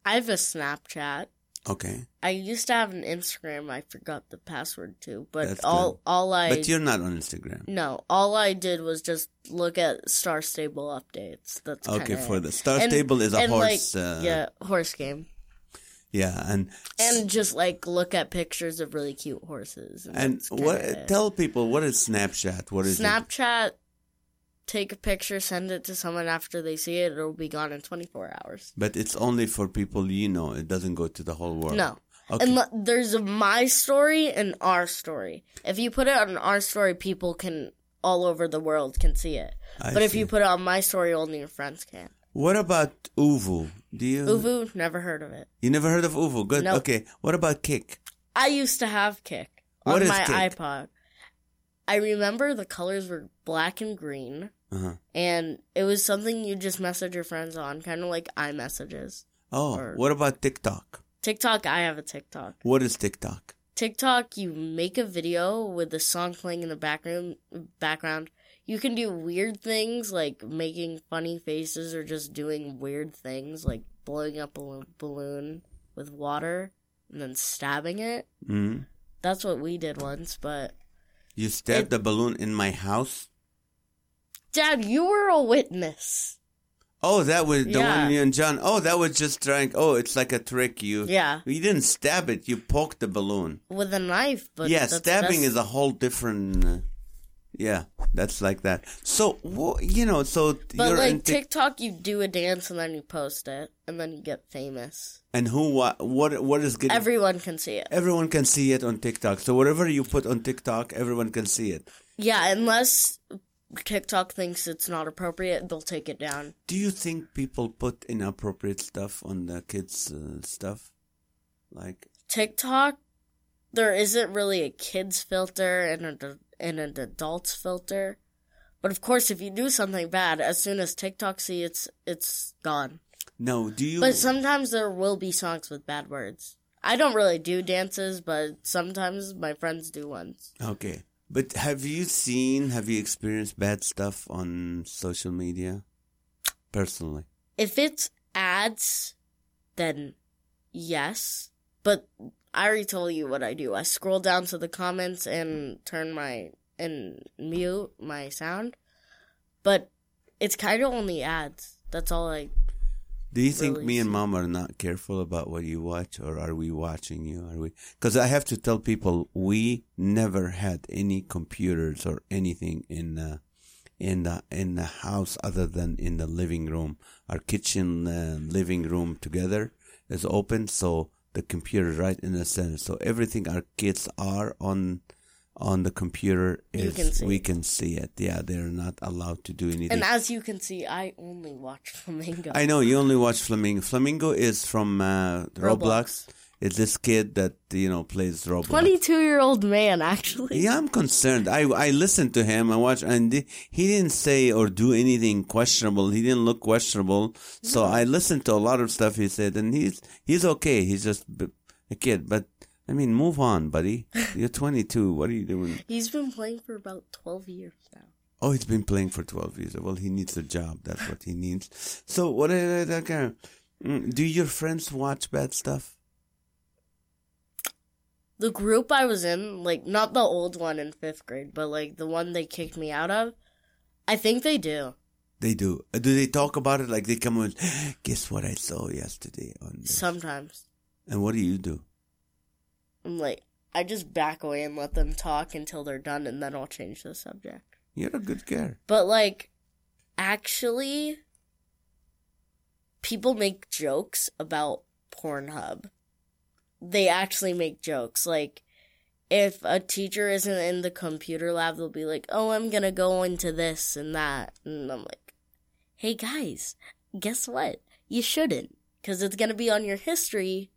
I have a Snapchat. Okay, I used to have an Instagram. I forgot the password to, but That's all good. all I but you're not on Instagram. no, all I did was just look at Star Stable updates. That's Okay, kinda for the Star And- Stable is a and, horse. Like, uh, yeah, horse game, yeah, and and just like look at pictures of really cute horses. And, and what? Tell people what is Snapchat? What is it? Take a picture, send it to someone after they see it. It'll be gone in 24 hours. But it's only for people you know. It doesn't go to the whole world. No. Okay. And there's a my story and our story. If you put it on our story, people can all over the world can see it. I but if you put it on my story, only your friends can. What about Uvu? Do you? Uvu, never heard of it. You never heard of Uvu? Good. Nope. Okay. What about Kik? I used to have Kik on my Kik? iPod. I remember the colors were black and green, Uh-huh. and it was something you just message your friends on, kind of like iMessages. Oh, Or- what about TikTok? TikTok, I have a TikTok. What is TikTok? TikTok, you make a video with the song playing in the background. Background. You can do weird things like making funny faces or just doing weird things like blowing up a balloon with water and then stabbing it. Mm-hmm. That's what we did once, but You stabbed It- the balloon in my house. Dad, you were a witness. Oh, that was the Yeah. one you and John. Oh, that was just trying. Oh, it's like a trick. You Yeah, you didn't stab it. You poked the balloon. with a knife, but yeah, stabbing that's- is a whole different. Uh, yeah, that's like that. So you know, so But you're like Tik- TikTok, you do a dance and then you post it, and then you get famous. and who what what what is getting Everyone can see it. Everyone can see it on TikTok. So whatever you put on TikTok, everyone can see it. Yeah, unless TikTok thinks it's not appropriate, they'll take it down. Do you think people put inappropriate stuff on the kids' uh, stuff? Like, TikTok, there isn't really a kids filter and a, and an adults filter. But of course, if you do something bad, as soon as TikTok see it's it's gone. no, do you? But sometimes there will be songs with bad words. I don't really do dances, but sometimes my friends do ones. okay. But have you seen, have you experienced bad stuff on social media? Personally. If it's ads, then yes. But I already told you what I do. I scroll down to the comments and turn my and mute my sound. But it's kind of only ads. That's all I. Do you think me and mom are not careful about what you watch, or are we watching you? Are we? Because I have to tell people we never had any computers or anything in the in the in the house other than in the living room. Our kitchen uh, living room together is open, so the computer right in the center. So everything our kids are on on the computer is can we can see it. Yeah, they're not allowed to do anything. And as you can see, I only watch Flamingo. I know you only watch Flamingo. Flamingo is from uh, Roblox. Roblox. It's this kid that you know plays Roblox. 22 year old man, actually. Yeah, I'm concerned. I I listened to him. I watched, and he he didn't say or do anything questionable. He didn't look questionable. So I listened to a lot of stuff he said, and he's he's okay. He's just a kid. But I mean, move on, buddy. You're 22. What are you doing? He's been playing for about 12 years now. Oh, he's been playing for 12 years. Well, he needs a job. That's what he needs. So, what I, I, I, mm, do your friends watch bad stuff? The group I was in, like, not the old one in fifth grade, but like the one they kicked me out of, I think they do. They do. Uh, Do they talk about it? Like they come on, guess what I saw yesterday on this? Sometimes. And what do you do? I'm like, I just back away and let them talk until they're done, and then I'll change the subject. You're a good girl. But like, actually, people make jokes about Pornhub. They actually make jokes. Like, if a teacher isn't in the computer lab, they'll be like, "Oh, I'm gonna go into this and that," and I'm like, "Hey guys, guess what? You shouldn't, because it's gonna be on your history,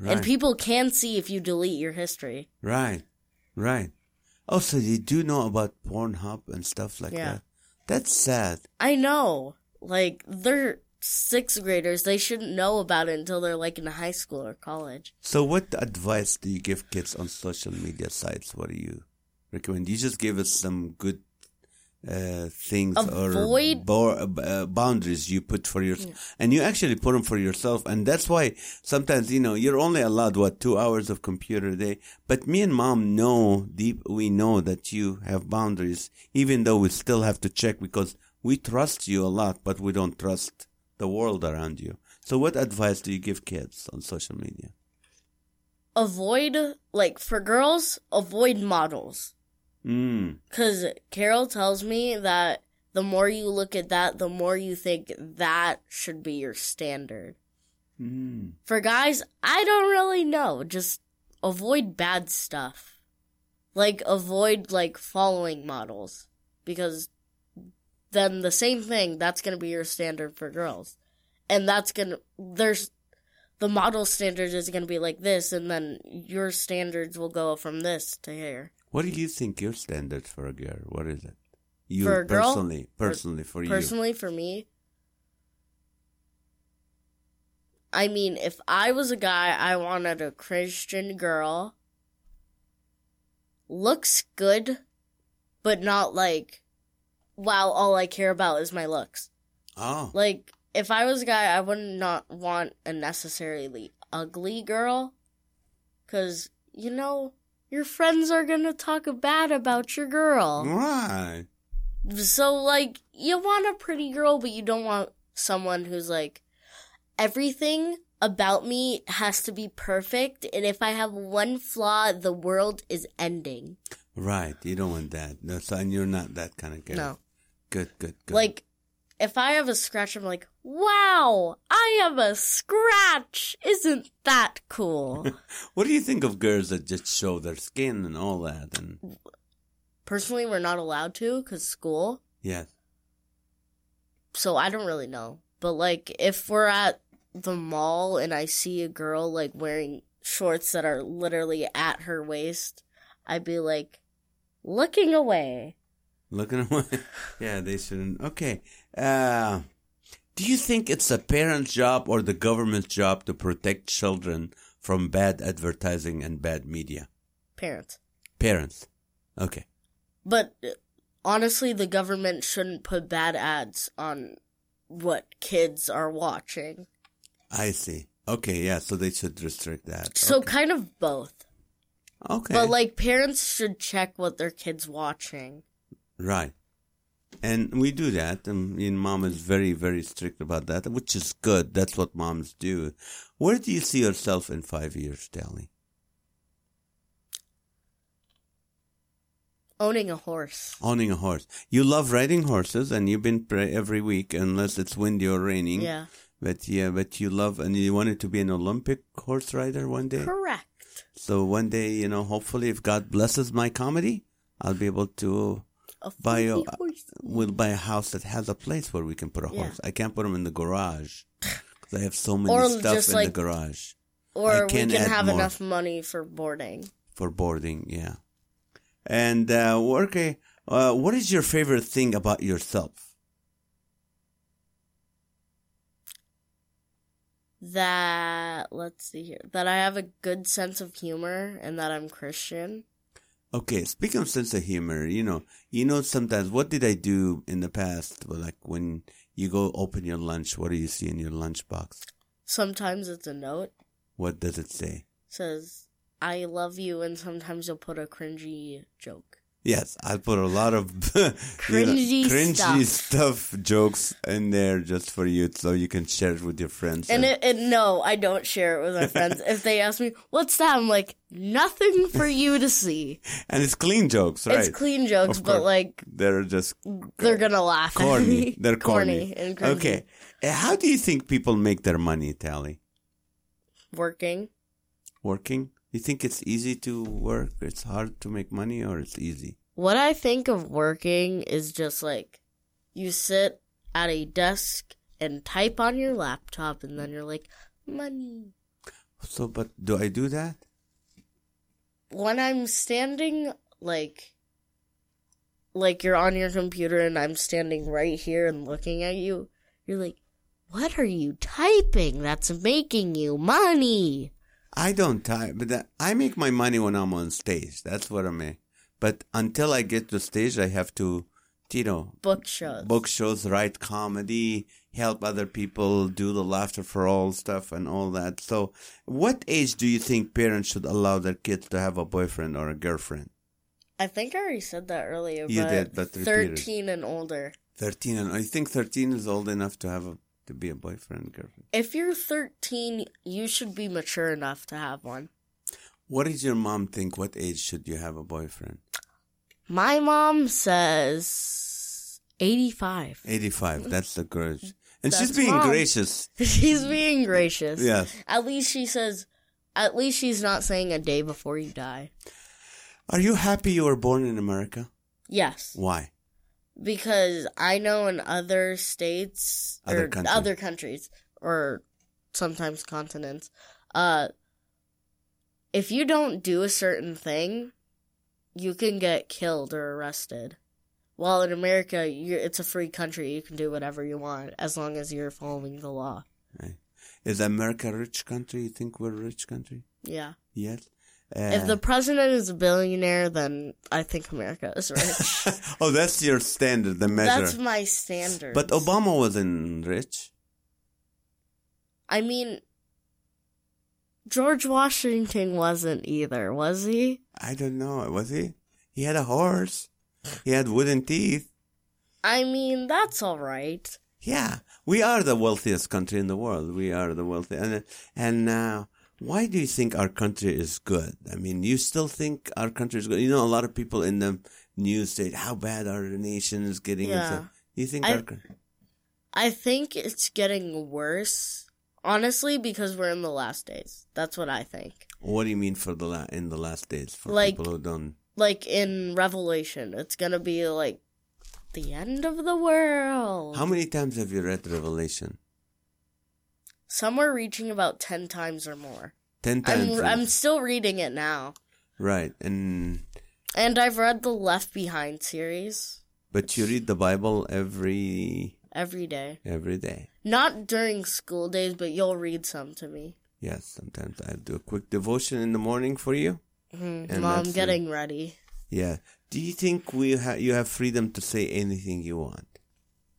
Right. and people can see if you delete your history." right. Right. Oh, so you do know about Pornhub and stuff like Yeah. that. That's sad. I know. Like, they're sixth graders. They shouldn't know about it until they're like in high school or college. So, what advice do you give kids on social media sites? What do you recommend? You just give us some good uh, things Avoid- or bo- uh, boundaries you put for yourself, and you actually put them for yourself. And that's why sometimes you know you're only allowed what two hours of computer a day. But me and mom know deep. We know that you have boundaries, even though we still have to check because we trust you a lot, but we don't trust the world around you. So, what advice do you give kids on social media? Avoid, like, for girls, avoid models. Mm. Because Carol tells me that the more you look at that, the more you think that should be your standard. Mm. For guys, I don't really know. Just avoid bad stuff. Like, avoid, like, following models. Because then the same thing, that's gonna be your standard for girls. And that's gonna, there's, the model standard is gonna be like this, and then your standards will go from this to here. What do you think your standard for a girl? What is it? You For personally, personally for you. Personally, for me, I mean, if I was a guy, I wanted a Christian girl looks good, but not like, wow, all I care about is my looks. Oh, Like, if I was a guy, I would not want a necessarily ugly girl. Cause, you know, your friends are gonna talk bad about your girl. right. So, like, you want a pretty girl, but you don't want someone who's like, everything about me has to be perfect, and if I have one flaw, the world is ending. Right. You don't want that. No, so, and you're not that kind of girl. No. Good, good, good. Like, if I have a scratch, I'm like, wow, I have a scratch. Isn't that cool? what do you think of girls that just show their skin and all that? And Personally, we're not allowed to because school. yes, So I don't really know. But like, if we're at the mall and I see a girl like wearing shorts that are literally at her waist, I'd be like, looking away. looking away. yeah, they shouldn't. Okay. Uh, do you think it's a parent's job or the government's job to protect children from bad advertising and bad media? Parents. Parents. Okay. But honestly, the government shouldn't put bad ads on what kids are watching. I see. Okay, yeah, so they should restrict that. So okay. kind of both. okay. But like parents should check what their kids watching. Right. And we do that. And mean, mom is very, very strict about that, which is good. That's what moms do. Where do you see yourself in five years, Tali? Owning a horse. Owning a horse. You love riding horses, and you've been pre- every week, unless it's windy or raining. Yeah. But yeah, but you love, and you wanted to be an Olympic horse rider one day. Correct. So one day, you know, hopefully, if God blesses my comedy, I'll be able to buy a, horse. we'll buy a house that has a place where we can put a Yeah. horse. I can't put them in the garage because I have so many Or stuff in the garage Or we can have enough money for boarding. for boarding. Yeah, and uh, okay, uh, what is your favorite thing about yourself? That let's see here. That I have a good sense of humor and that I'm Christian. Okay, speaking of sense of humor, you know, you know, sometimes what did I do in the past? But like when you go open your lunch, what do you see in your lunchbox? Sometimes it's a note What does it say? says I love you and sometimes you'll put a cringy joke. Yes, I'll put a lot of you know, Cringy cringy stuff. stuff jokes in there just for you, so you can share it with your friends. And it, and no, I don't share it with my friends. if they ask me, "What's that?" I'm like, "Nothing for you to see." and it's clean jokes, right? It's clean jokes, Of but course. like They're just they're gonna laugh at corny. me. They're corny. and cringy. Okay, Uh, how do you think people make their money, Tali? Working. Working? You think it's easy to work? It's hard to make money, or it's easy? What I think of working is just like you sit at a desk and type on your laptop, and then you're like, money. So, but do I do that? When I'm standing, like, like you're on your computer and I'm standing right here and looking at you, you're like, what are you typing that's making you money? I don't type, but that, I make my money when I'm on stage. That's what I make. But until I get to stage, I have to, you know, Book shows. book shows, write comedy, help other people, do the laughter for all stuff and all that. So, what age do you think parents should allow their kids to have a boyfriend or a girlfriend? I think I already said that earlier. You but did, but repeat it. 13 and older. 13 and I think 13 is old enough to have a to be a boyfriend girlfriend. If you're 13, you should be mature enough to have one. What does your mom think? What age should you have a boyfriend? My mom says 85. 85. That's the grudge. And she's being wrong. gracious. She's being gracious. Yes. At least she says, at least she's not saying a day before you die. Are you happy you were born in America? Yes. Why? Because I know in other states Other or countries. other countries or sometimes continents, uh, if you don't do a certain thing, you can get killed or arrested. While in America, you're, it's a free country. You can do whatever you want as long as you're following the law. Is America a rich country? You think we're a rich country? Yeah. Yes. If the president is a billionaire, then I think America is rich. oh, that's your standard, the measure. That's my standard. but Obama wasn't rich. I mean, George Washington wasn't either, was he? I don't know. Was he? He had a horse. He had wooden teeth. I mean, that's all right. Yeah, we are the wealthiest country in the world. We are the wealthiest. And, and uh, why do you think our country is good? I mean, you still think our country is good? You know, a lot of people in the news say how bad our nation is getting. Yeah. You think I- our I think it's getting worse, honestly, because we're in the last days. That's what I think. What do you mean for the la- in the last days for Like- people who don't? Like in Revelation, it's gonna be like the end of the world. How many times have you read Revelation? Some are reaching about 10 times or more. Ten times. I'm, I'm still reading it now. right, and And I've read the Left Behind series but you read the Bible every every day. every day. Not during school days, but you'll read some to me. Yes, sometimes I do a quick devotion in the morning for you. Mhm. And While I'm it. getting ready. Yeah. Do you think we ha- you have freedom to say anything you want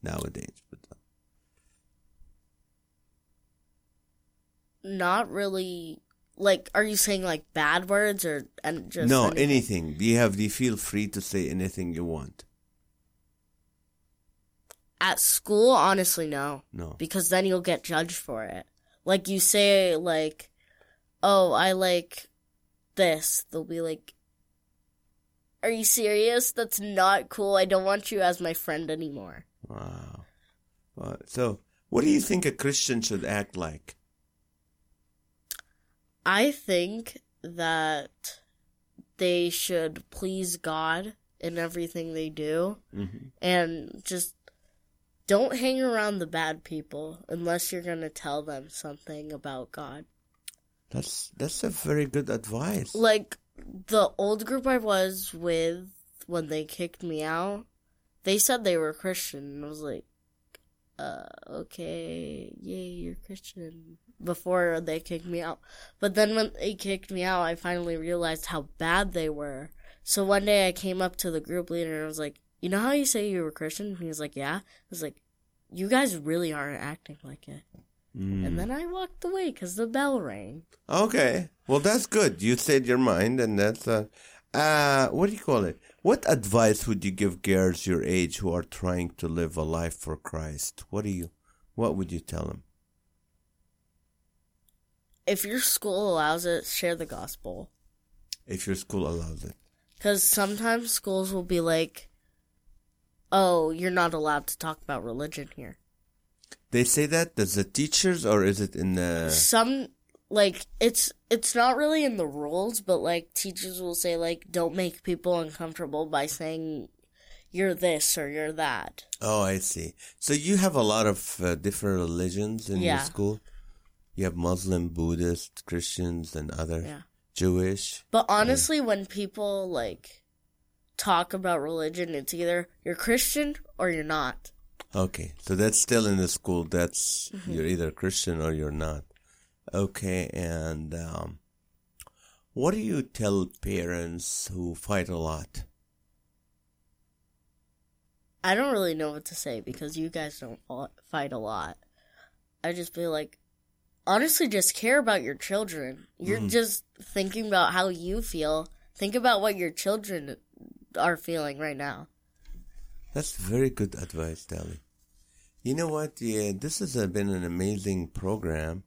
nowadays? But Not really. Like, are you saying like bad words or and just no, anything? anything. You have? You feel free to say anything you want? At school, honestly, no. No. Because then you'll get judged for it. Like, you say, like, oh, I like this. They'll be like, are you serious? That's not cool. I don't want you as my friend anymore. Wow. So, what do you think a Christian should act like? I think that they should please God in everything they do Mm-hmm. and just don't hang around the bad people unless you're going to tell them something about God. That's that's a very good advice. Like the old group I was with when they kicked me out, they said they were Christian and I was like, uh, okay, yay, you're Christian before they kicked me out. But then when they kicked me out, I finally realized how bad they were. So one day I came up to the group leader and I was like, you know how you say you were Christian? And he was like, yeah. I was like, you guys really aren't acting like it. Mm. And then I walked away because the bell rang. Okay. Well, that's good. You said your mind, and that's uh, uh, what do you call it? What advice would you give girls your age who are trying to live a life for Christ? What do you, what would you tell them? If your school allows it, share the gospel. If your school allows it. Because sometimes schools will be like, oh, you're not allowed to talk about religion here. They say that. Does the teachers, or is it in the? Some, like, it's, it's not really in the rules, but like, teachers will say, like, don't make people uncomfortable by saying you're this or you're that. Oh, I see. So you have a lot of uh, different religions in your school. You have Muslim, Buddhist, Christians, and other Yeah. Jewish. But honestly, when people, like, talk about religion, it's either you're Christian or you're not. Okay, so that's still in the school. That's you're either Christian or you're not. Okay, and um, what do you tell parents who fight a lot? I don't really know what to say because you guys don't fight a lot. I just feel like, honestly, just care about your children. You're just thinking about how you feel. Think about what your children are feeling right now. That's very good advice, Tali. You know what? Yeah, this has uh, been an amazing program.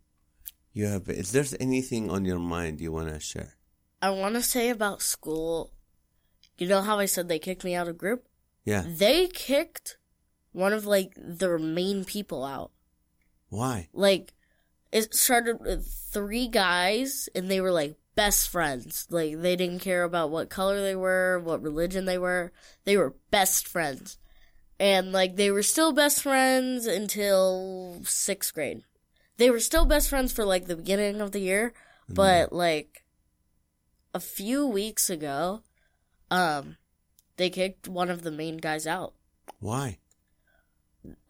You have. Is there anything on your mind you want to share? I want to say about school. You know how I said they kicked me out of group? Yeah. They kicked one of like their main people out. Why? like it started with three guys and they were like best friends. Like they didn't care about what color they were what religion they were. They were best friends. And like they were still best friends until sixth grade. They were still best friends for like the beginning of the year but like a few weeks ago um they kicked one of the main guys out. Why?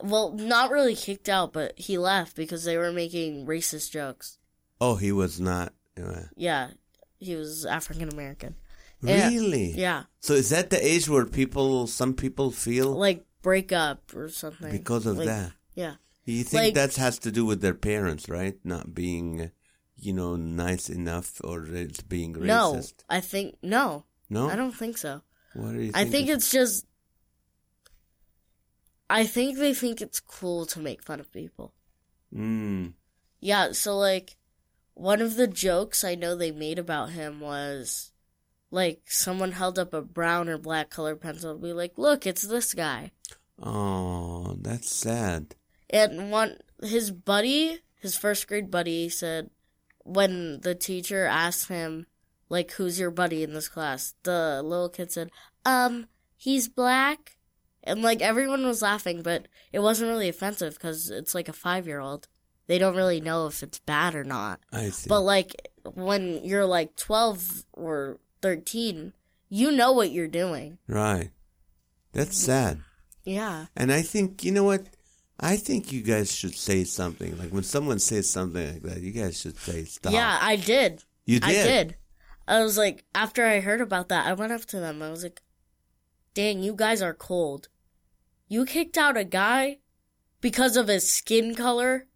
Well, not really kicked out, but he left because they were making racist jokes. Oh, he was not. Uh, Yeah. he was African American. Really? Yeah, So is that the age where people, some people feel like break up or something because of Like, that? Yeah, You think like- that has to do with their parents, right? Not being, you know, nice enough, or it's being racist? no? I think no, No, I don't think so. What do you think? I think it's just. I think they think it's cool to make fun of people. Mm. Yeah, so like one of the jokes I know they made about him was like someone held up a brown or black colored pencil and be like, "Look, it's this guy." Oh, that's sad. And one his buddy, his first grade buddy said when the teacher asked him like who's your buddy in this class, the little kid said, "Um, he's black." And like everyone was laughing, but it wasn't really offensive cuz it's like a 5-year-old. They don't really know if it's bad or not. I see. But like when you're like 12 or 13, you know what you're doing. right. That's sad. Yeah. And I think, you know what? I think you guys should say something. Like when someone says something like that, you guys should say stop. Yeah, I did. You did. I did. I was like, after I heard about that, I went up to them. I was like, dang, you guys are cold. You kicked out a guy because of his skin color?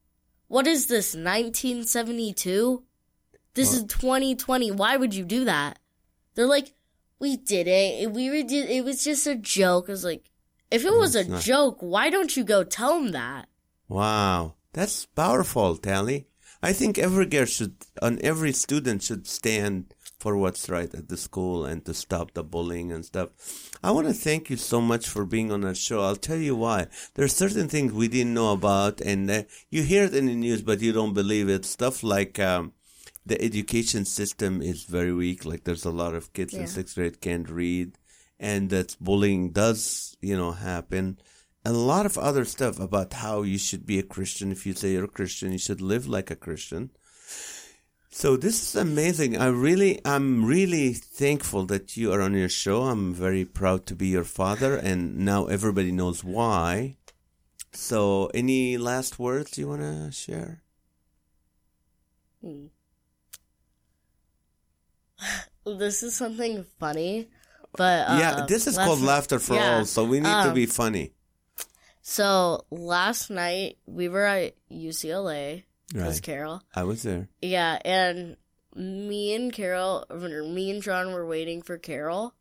What is this, 1972? This is 2020. Why would you do that? They're like, we did it. We were, did, it was just a joke. I was like, if it was a not. joke, why don't you go tell him that? Wow. That's powerful, Tali. I think every girl should, and every student should stand for what's right at the school and to stop the bullying and stuff. I want to thank you so much for being on our show. I'll tell you why. There are certain things we didn't know about, and uh, you hear it in the news, but you don't believe it. Stuff like um, the education system is very weak. Like there's a lot of kids in sixth grade can't read, and that bullying does, you know, happen. And a lot of other stuff about how you should be a Christian. If you say you're a Christian, you should live like a Christian. So this is amazing. I really, I'm really thankful that you are on your show. I'm very proud to be your father, and now everybody knows why. So, any last words you want to share? This is something funny, but uh, yeah, this is called night- laughter for yeah, all. So we need to um, be funny. So last night we were at UCLA Right. Carol. I was there. Yeah, and me and Carol, me and John were waiting for Carol,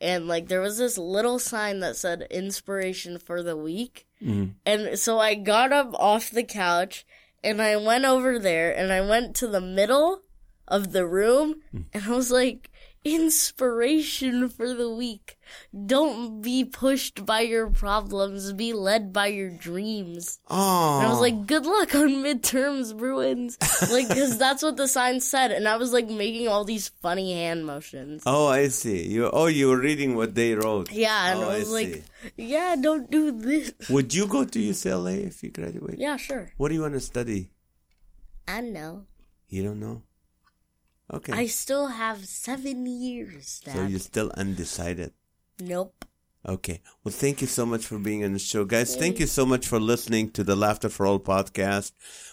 and like there was this little sign that said "Inspiration for the Week," Mhm. and so I got up off the couch and I went over there and I went to the middle of the room and I was like, inspiration for the week. Don't be pushed by your problems, be led by your dreams. Oh, And I was like, good luck on midterms, Bruins. like, cause that's what the sign said. And I was like making all these funny hand motions. oh, I see. You oh, you were reading what they wrote. Yeah, and Oh, I I was like, see. yeah, don't do this. Would you go to UCLA if you graduate? Yeah, sure. What do you want to study? I know. You don't know. Okay. I still have seven years, Dad. so you're still undecided. Nope. Okay. Well, thank you so much for being on the show, guys. Thank you so much for listening to the Laughter for All podcast.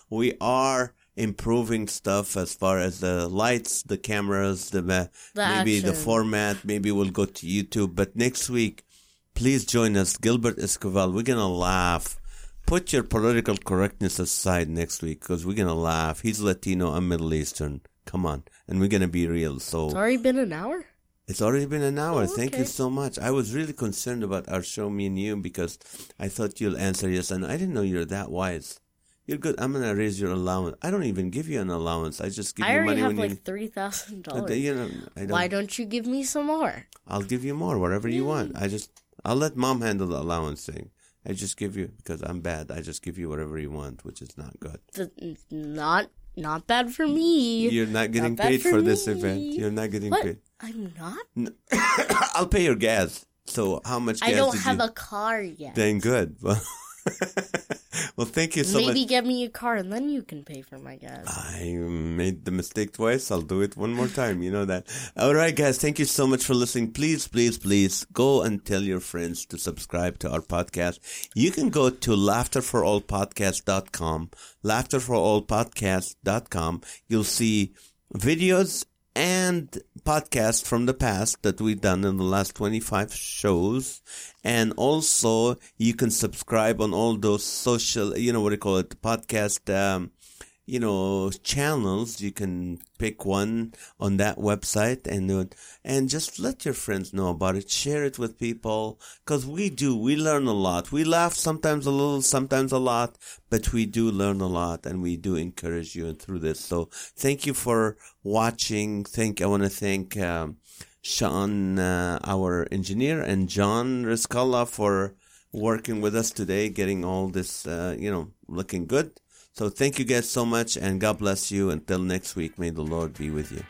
We are improving stuff as far as the lights, the cameras, the, The maybe the format. Maybe we'll go to YouTube. But next week, please join us, Gilbert Esquivel. We're gonna laugh. Put your political correctness aside next week because we're gonna laugh. He's Latino. I'm Middle Eastern. Come on, and we're gonna be real. So It's already been an hour? It's already been an hour. Oh, Thank you so much. I was really concerned about our show, me and you, because I thought you'll answer yes, and I didn't know you're that wise. You're good. I'm gonna raise your allowance. I don't even give you an allowance. I just give I you already money have when like you. three thousand dollars. you know, don't. Why don't you give me some more? I'll give you more, whatever you want. I just, I'll let mom handle the allowance thing. I just give you because I'm bad. I just give you whatever you want, which is not good. The, not not bad for me. You're not getting bad paid for for this event. You're not getting what? paid. I'm not. I'll pay your gas. So how much gas I don't have you? a car yet. Then good. Well, thank you so Maybe much. Maybe get me a car and then you can pay for my gas. I made the mistake twice. I'll do it one more time. You know that. All right, guys. Thank you so much for listening. Please, please, please go and tell your friends to subscribe to our podcast. You can go to laughterforallpodcast.com, laughterforallpodcast.com. You'll see videos and podcasts from the past that we've done in the last 25 shows. And also you can subscribe on all those social, you know, what do you call it? Podcast, um, you know, channels. You can pick one on that website and. And just let your friends know about it. Share it with people. Cause we do. We learn a lot. We laugh sometimes a little, sometimes a lot, but we do learn a lot and we do encourage you through this. So thank you for watching. Thank, I want to thank, um, Sean, uh, our engineer and John Riscala for working with us today, getting all this, uh, you know, looking good. So thank you guys so much and God bless you. Until next week, may the Lord be with you.